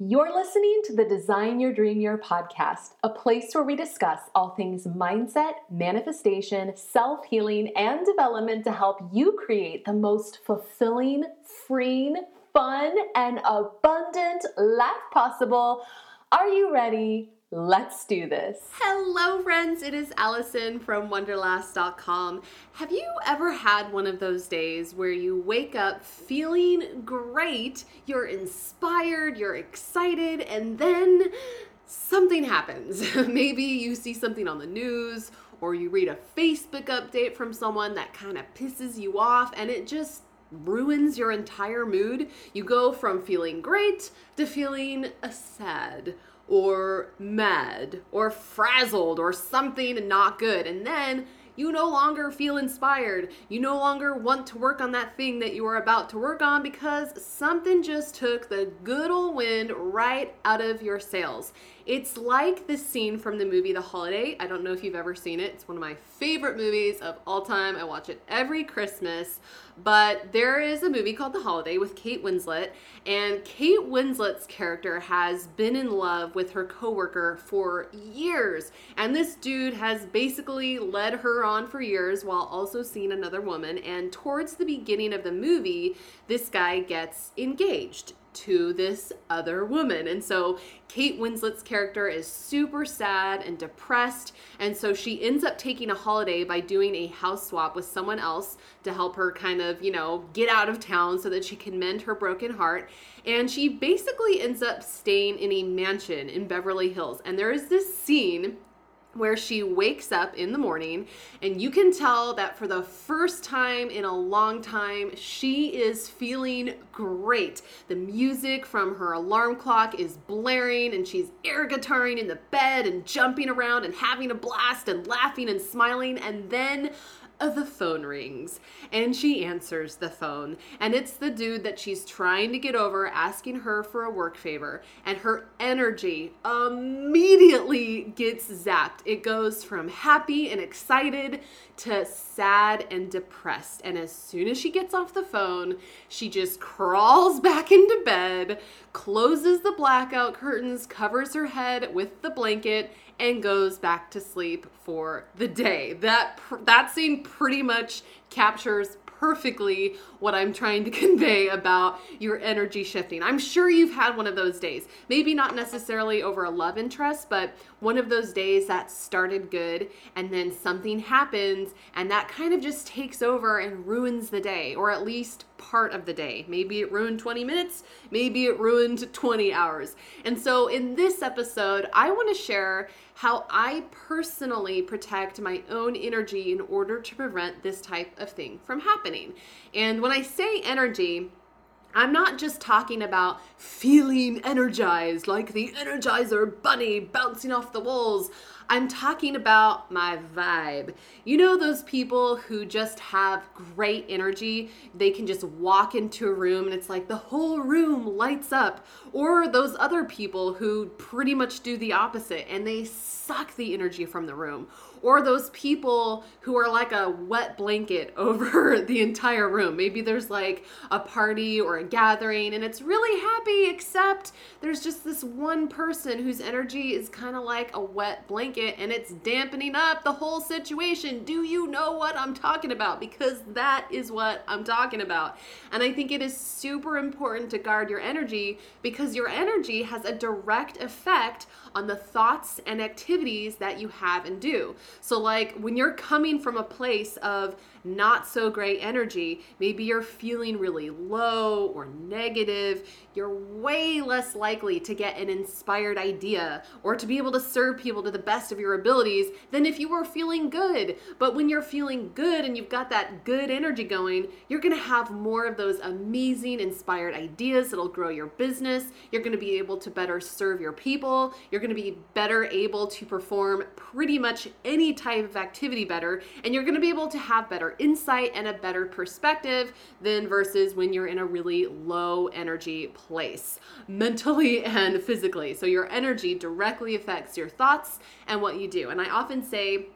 You're listening to the Design Your Dream Year podcast, a place where we discuss all things mindset, manifestation, self healing, and development to help you create the most fulfilling, freeing, fun, and abundant life possible. Are you ready? Let's do this. Hello, friends. It is Allison from Wonderlass.com. Have you ever had one of those days where you wake up feeling great, you're inspired, you're excited, and then something happens? Maybe you see something on the news or you read a Facebook update from someone that kind of pisses you off and it just ruins your entire mood. You go from feeling great to feeling sad or mad or frazzled or something not good. And then you no longer feel inspired. You no longer want to work on that thing that you were about to work on because something just took the good old wind right out of your sails. It's like the scene from the movie The Holiday. I don't know if you've ever seen it. It's one of my favorite movies of all time. I watch it every Christmas. But there is a movie called The Holiday with Kate Winslet, and Kate Winslet's character has been in love with her coworker for years. And this dude has basically led her on for years while also seeing another woman. And towards the beginning of the movie, this guy gets engaged to this other woman. And so Kate Winslet's character is super sad and depressed. And so she ends up taking a holiday by doing a house swap with someone else to help her kind of, you know, get out of town so that she can mend her broken heart. And she basically ends up staying in a mansion in Beverly Hills. And there is this scene where she wakes up in the morning and you can tell that for the first time in a long time she is feeling great. The music from her alarm clock is blaring and she's air guitaring in the bed and jumping around and having a blast and laughing and smiling. And then the phone rings. And she answers the phone. And it's the dude that she's trying to get over asking her for a work favor. And her energy immediately gets zapped. It goes from happy and excited to sad and depressed. And as soon as she gets off the phone she just crawls back into bed closes the blackout curtains covers her head with the blanket and goes back to sleep for the day. That that scene pretty much captures perfectly what I'm trying to convey about your energy shifting. I'm sure you've had one of those days. Maybe not necessarily over a love interest, but one of those days that started good and then something happens and that kind of just takes over and ruins the day, or at least part of the day. Maybe it ruined 20 minutes, maybe it ruined 20 hours. And so in this episode, I want to share how I personally protect my own energy in order to prevent this type of thing from happening. And when I say energy, I'm not just talking about feeling energized like the Energizer Bunny bouncing off the walls. I'm talking about my vibe. You know, those people who just have great energy, they can just walk into a room and it's like the whole room lights up. Or those other people who pretty much do the opposite and they suck the energy from the room or those people who are like a wet blanket over the entire room. Maybe there's like a party or a gathering and it's really happy, except there's just this one person whose energy is kind of like a wet blanket and it's dampening up the whole situation. Do you know what I'm talking about? Because that is what I'm talking about. And I think it is super important to guard your energy because your energy has a direct effect on the thoughts and activities that you have and do. So, like when you're coming from a place of not so great energy, maybe you're feeling really low or negative, you're way less likely to get an inspired idea or to be able to serve people to the best of your abilities than if you were feeling good. But when you're feeling good and you've got that good energy going, you're gonna have more of those amazing inspired ideas that'll grow your business. You're gonna be able to better serve your people. You're gonna be better able to perform pretty much any type of activity better. And you're gonna be able to have better insight and a better perspective than versus when you're in a really low energy place, mentally and physically. So your energy directly affects your thoughts and what you do. And I often say,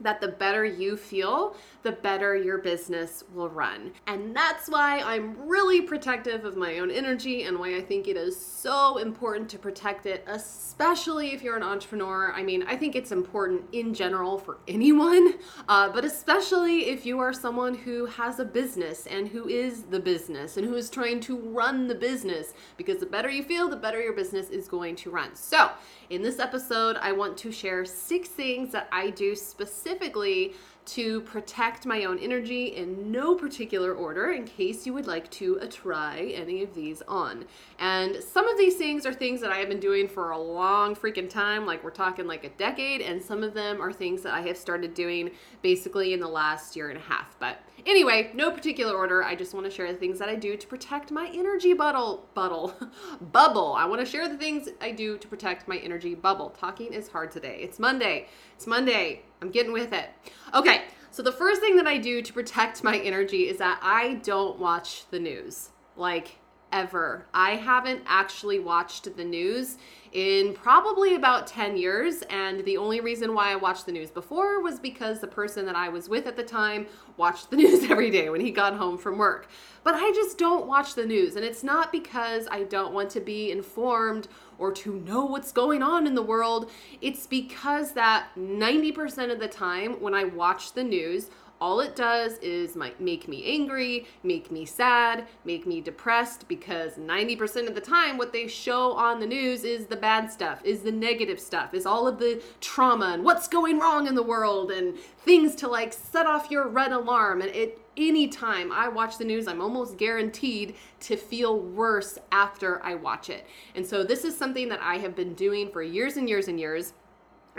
that the better you feel, the better your business will run. And that's why I'm really protective of my own energy and why I think it is so important to protect it, especially if you're an entrepreneur. I mean, I think it's important in general for anyone, uh, but especially if you are someone who has a business and who is the business and who is trying to run the business, because the better you feel, the better your business is going to run. So, in this episode, I want to share six things that I do specifically to protect my own energy in no particular order in case you would like to uh, try any of these on. And some of these things are things that I have been doing for a long freaking time, like we're talking like a decade, and some of them are things that I have started doing basically in the last year and a half. But anyway, no particular order. I just want to share the things that I do to protect my energy bubble. Bubble. bubble. I want to share the things I do to protect my energy bubble. Talking is hard today. It's Monday. It's Monday. I'm getting with it. Okay, so the first thing that I do to protect my energy is that I don't watch the news. Like, ever. I haven't actually watched the news in probably about 10 years. And the only reason why I watched the news before was because the person that I was with at the time watched the news every day when he got home from work. But I just don't watch the news. And it's not because I don't want to be informed or to know what's going on in the world. It's because that 90% of the time when I watch the news, all it does is make me angry, make me sad, make me depressed because 90% of the time what they show on the news is the bad stuff, is the negative stuff, is all of the trauma and what's going wrong in the world and things to like set off your red alarm and it anytime I watch the news, I'm almost guaranteed to feel worse after I watch it. And so this is something that I have been doing for years and years and years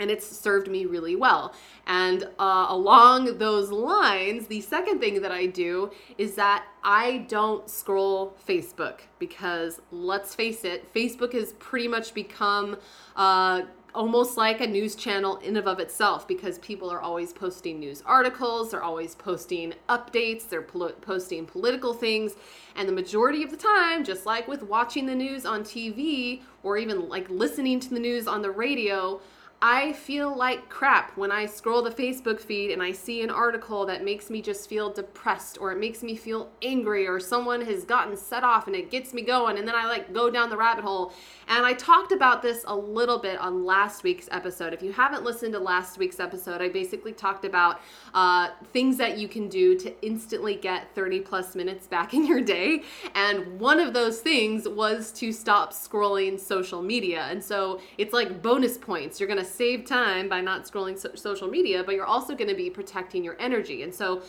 and it's served me really well. And uh, along those lines, the second thing that I do is that I don't scroll Facebook because let's face it, Facebook has pretty much become uh, almost like a news channel in and of itself because people are always posting news articles, they're always posting updates, they're pol- posting political things, and the majority of the time, just like with watching the news on TV or even like listening to the news on the radio, I feel like crap when I scroll the Facebook feed and I see an article that makes me just feel depressed or it makes me feel angry or someone has gotten set off and it gets me going and then I like go down the rabbit hole. And I talked about this a little bit on last week's episode. If you haven't listened to last week's episode, I basically talked about uh, things that you can do to instantly get 30 plus minutes back in your day. And one of those things was to stop scrolling social media. And so it's like bonus points. You're going to save time by not scrolling so- social media, but you're also going to be protecting your energy. And so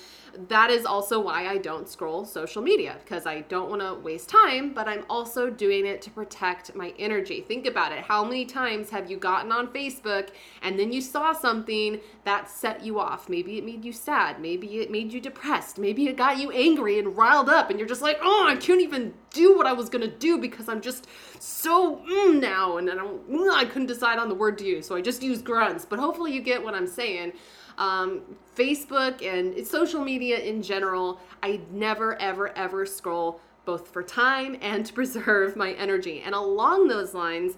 that is also why I don't scroll social media because I don't want to waste time, but I'm also doing it to protect my energy. Think about it. How many times have you gotten on Facebook and then you saw something that set you off? Maybe it made you sad, maybe it made you depressed, maybe it got you angry and riled up, and you're just like, oh, I can't even do what I was gonna do because I'm just so mm now, and I don't, mm, I couldn't decide on the word to use, so I just use grunts. But hopefully, you get what I'm saying um, Facebook and social media in general, I never, ever, ever scroll both for time and to preserve my energy. And along those lines,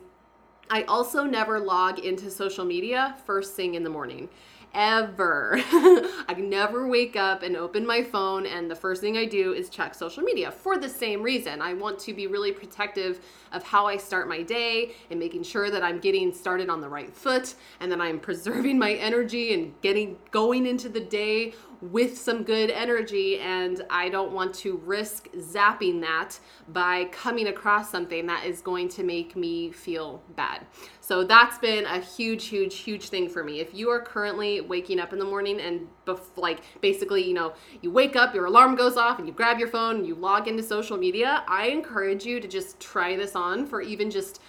I also never log into social media first thing in the morning ever. I never wake up and open my phone, and the first thing I do is check social media for the same reason. I want to be really protective of how I start my day and making sure that I'm getting started on the right foot and that I'm preserving my energy and getting going into the day with some good energy and I don't want to risk zapping that by coming across something that is going to make me feel bad. So that's been a huge huge huge thing for me. If you are currently waking up in the morning and bef- like basically, you know, you wake up, your alarm goes off and you grab your phone you log into social media, I encourage you to just try this on for even just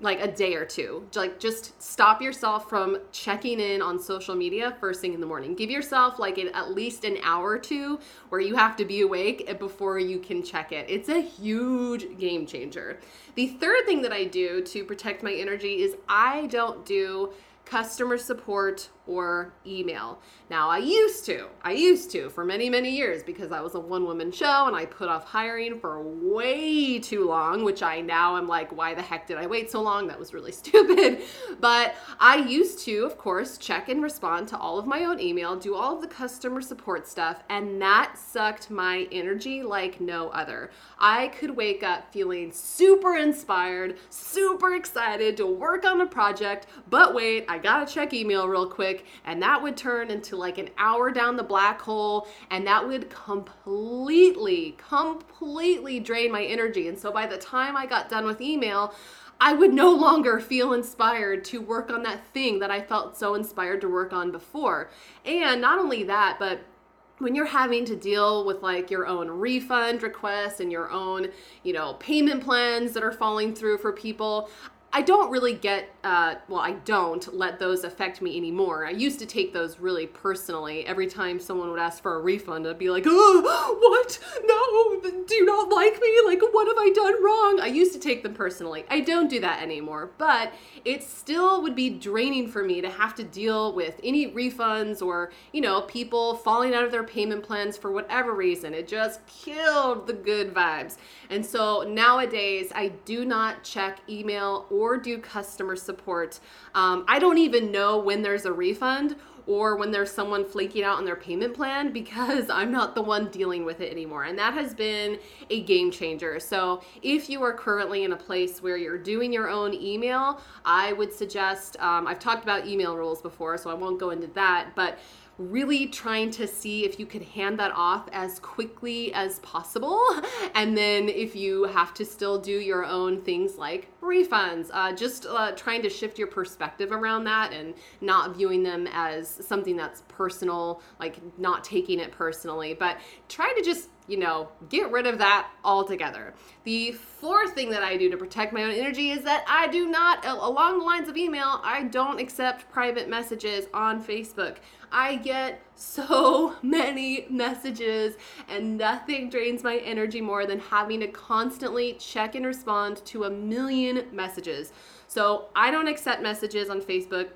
like a day or two. Like just stop yourself from checking in on social media first thing in the morning. Give yourself like an, at least an hour or two where you have to be awake before you can check it. It's a huge game changer. The third thing that I do to protect my energy is I don't do customer support or email. Now, I used to, I used to for many, many years because I was a one woman show and I put off hiring for way too long, which I now am like, why the heck did I wait so long? That was really stupid. But I used to, of course, check and respond to all of my own email, do all of the customer support stuff, and that sucked my energy like no other. I could wake up feeling super inspired, super excited to work on a project, but wait, I gotta check email real quick, and that would turn into like an hour down the black hole, and that would completely, completely drain my energy. And so by the time I got done with email, I would no longer feel inspired to work on that thing that I felt so inspired to work on before. And not only that, but when you're having to deal with like your own refund requests and your own, you know, payment plans that are falling through for people, I don't really get, uh, well, I don't let those affect me anymore. I used to take those really personally. Every time someone would ask for a refund, I'd be like, oh, what? No, do you not like me? Like, what have I done wrong? I used to take them personally. I don't do that anymore, but it still would be draining for me to have to deal with any refunds or, you know, people falling out of their payment plans for whatever reason. It just killed the good vibes. And so nowadays, I do not check email or or do customer support. Um, I don't even know when there's a refund or when there's someone flaking out on their payment plan because I'm not the one dealing with it anymore. And that has been a game changer. So if you are currently in a place where you're doing your own email, I would suggest, um, I've talked about email rules before, so I won't go into that, but really trying to see if you could hand that off as quickly as possible. And then if you have to still do your own things like refunds, uh, just uh, trying to shift your perspective around that and not viewing them as something that's personal, like not taking it personally, but try to just you know, get rid of that altogether. The fourth thing that I do to protect my own energy is that I do not, along the lines of email, I don't accept private messages on Facebook. I get so many messages, and nothing drains my energy more than having to constantly check and respond to a million messages. So I don't accept messages on Facebook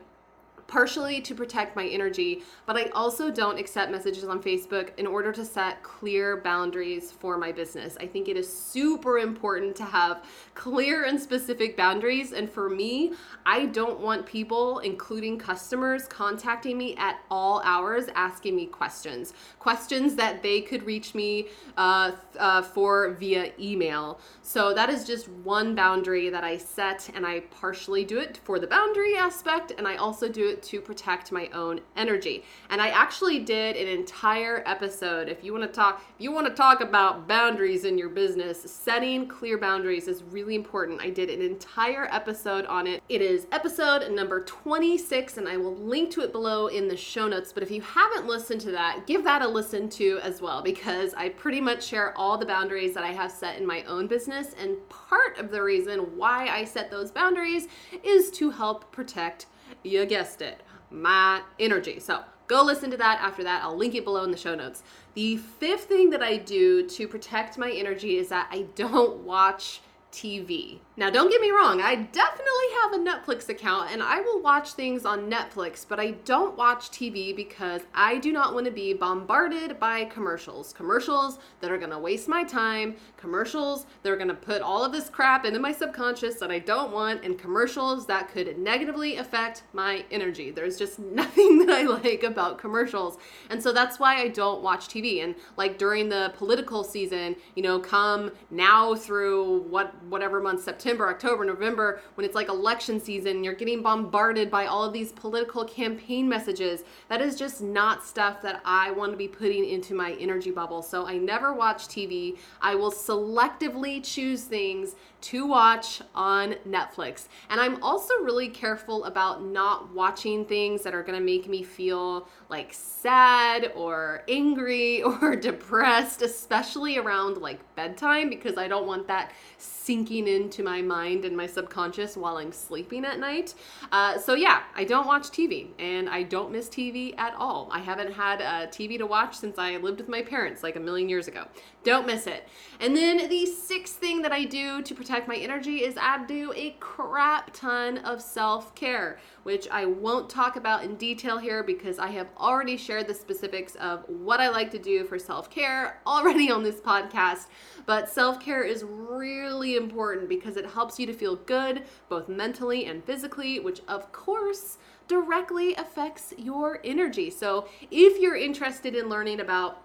partially to protect my energy, but I also don't accept messages on Facebook in order to set clear boundaries for my business. I think it is super important to have clear and specific boundaries. And for me, I don't want people, including customers, contacting me at all hours asking me questions. Questions that they could reach me uh, uh, for via email. So that is just one boundary that I set, and I partially do it for the boundary aspect, and I also do it to protect my own energy. And I actually did an entire episode. If you want to talk, if you want to talk about boundaries in your business, setting clear boundaries is really important. I did an entire episode on it. It is episode number 26, and I will link to it below in the show notes. But if you haven't listened to that, give that a listen to as well, because I pretty much share all the boundaries that I have set in my own business. And part of the reason why I set those boundaries is to help protect you guessed it, my energy. So go listen to that after that. I'll link it below in the show notes. The fifth thing that I do to protect my energy is that I don't watch TV. Now, don't get me wrong, I definitely have a Netflix account and I will watch things on Netflix, but I don't watch TV because I do not want to be bombarded by commercials. Commercials that are going to waste my time, commercials that are going to put all of this crap into my subconscious that I don't want, and commercials that could negatively affect my energy. There's just nothing that I like about commercials. And so that's why I don't watch TV. And like during the political season, you know, come now through what whatever month September October, November, when it's like election season, you're getting bombarded by all of these political campaign messages. That is just not stuff that I want to be putting into my energy bubble. So I never watch TV. I will selectively choose things to watch on Netflix. And I'm also really careful about not watching things that are going to make me feel like sad or angry or depressed, especially around like bedtime, because I don't want that sinking into my mind and my subconscious while I'm sleeping at night. Uh, so, yeah, I don't watch TV and I don't miss TV at all. I haven't had a TV to watch since I lived with my parents like a million years ago. Don't miss it. And then the sixth thing that I do to protect my energy is I do a crap ton of self care, which I won't talk about in detail here because I have already shared the specifics of what I like to do for self care already on this podcast. But self care is really important because it helps you to feel good both mentally and physically, which of course directly affects your energy. So if you're interested in learning about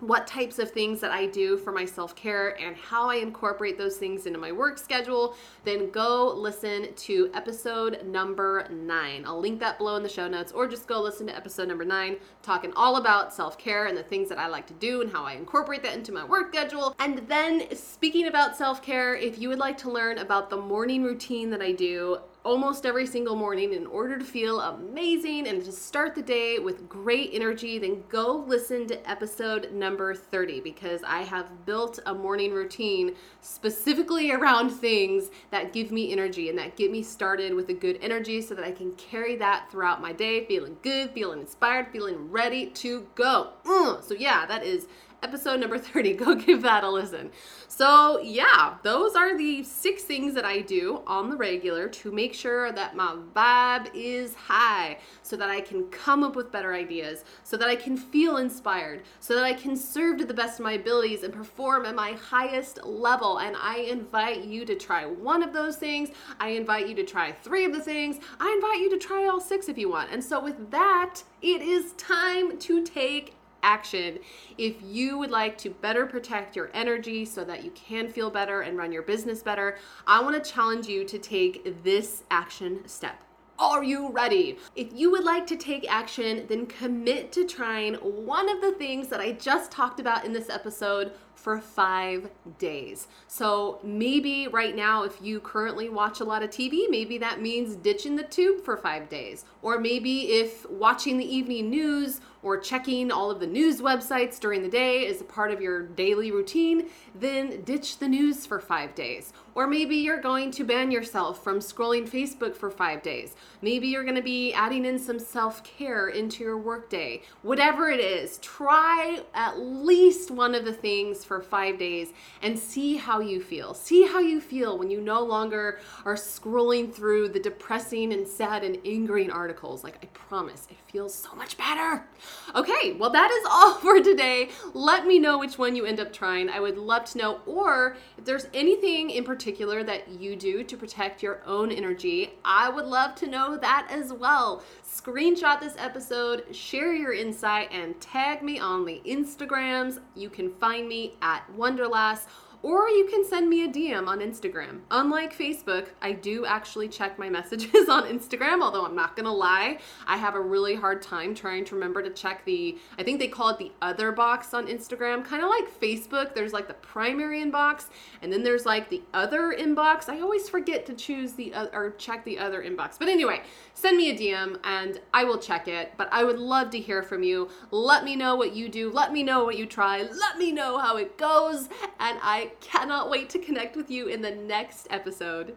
what types of things that I do for my self care and how I incorporate those things into my work schedule, then go listen to episode number nine. I'll link that below in the show notes, or just go listen to episode number nine, talking all about self care and the things that I like to do and how I incorporate that into my work schedule. And then, speaking about self care, if you would like to learn about the morning routine that I do, almost every single morning in order to feel amazing and to start the day with great energy, then go listen to episode number 30 because I have built a morning routine specifically around things that give me energy and that get me started with a good energy so that I can carry that throughout my day, feeling good, feeling inspired, feeling ready to go. Mm. So, yeah, that is episode number 30. Go give that a listen. So, yeah, those are the six things that I do on the regular to make sure that my vibe is high so that I can come up with better ideas, so that I can feel inspired, so that I can serve to the best of my abilities and perform at my highest level. And I invite you to try one of those things. I invite you to try three of the things. I invite you to try all six if you want. And so, with that, it is time to take action. If you would like to better protect your energy so that you can feel better and run your business better, I want to challenge you to take this action step. Are you ready? If you would like to take action, then commit to trying one of the things that I just talked about in this episode for five days. So maybe right now, if you currently watch a lot of TV, maybe that means ditching the tube for five days. Or maybe if watching the evening news or checking all of the news websites during the day is a part of your daily routine, then ditch the news for five days. Or maybe you're going to ban yourself from scrolling Facebook for five days. Maybe you're going to be adding in some self care into your workday. Whatever it is, try at least one of the things for five days and see how you feel. See how you feel when you no longer are scrolling through the depressing and sad and angering articles. Like, I promise, it feels so much better. Okay, well, that is all for today. Let me know which one you end up trying. I would love to know. Or if there's anything in particular that you do to protect your own energy, I would love to know that as well. Screenshot this episode, share your insight, and tag me on the Instagrams. You can find me at Wonderlass or you can send me a DM on Instagram. Unlike Facebook, I do actually check my messages on Instagram, although I'm not gonna lie, I have a really hard time trying to remember to check the, I think they call it the other box on Instagram, kind of like Facebook. There's like the primary inbox, and then there's like the other inbox. I always forget to choose the, or check the other inbox. But anyway, send me a DM and I will check it. But I would love to hear from you. Let me know what you do. Let me know what you try. Let me know how it goes. And I cannot wait to connect with you in the next episode.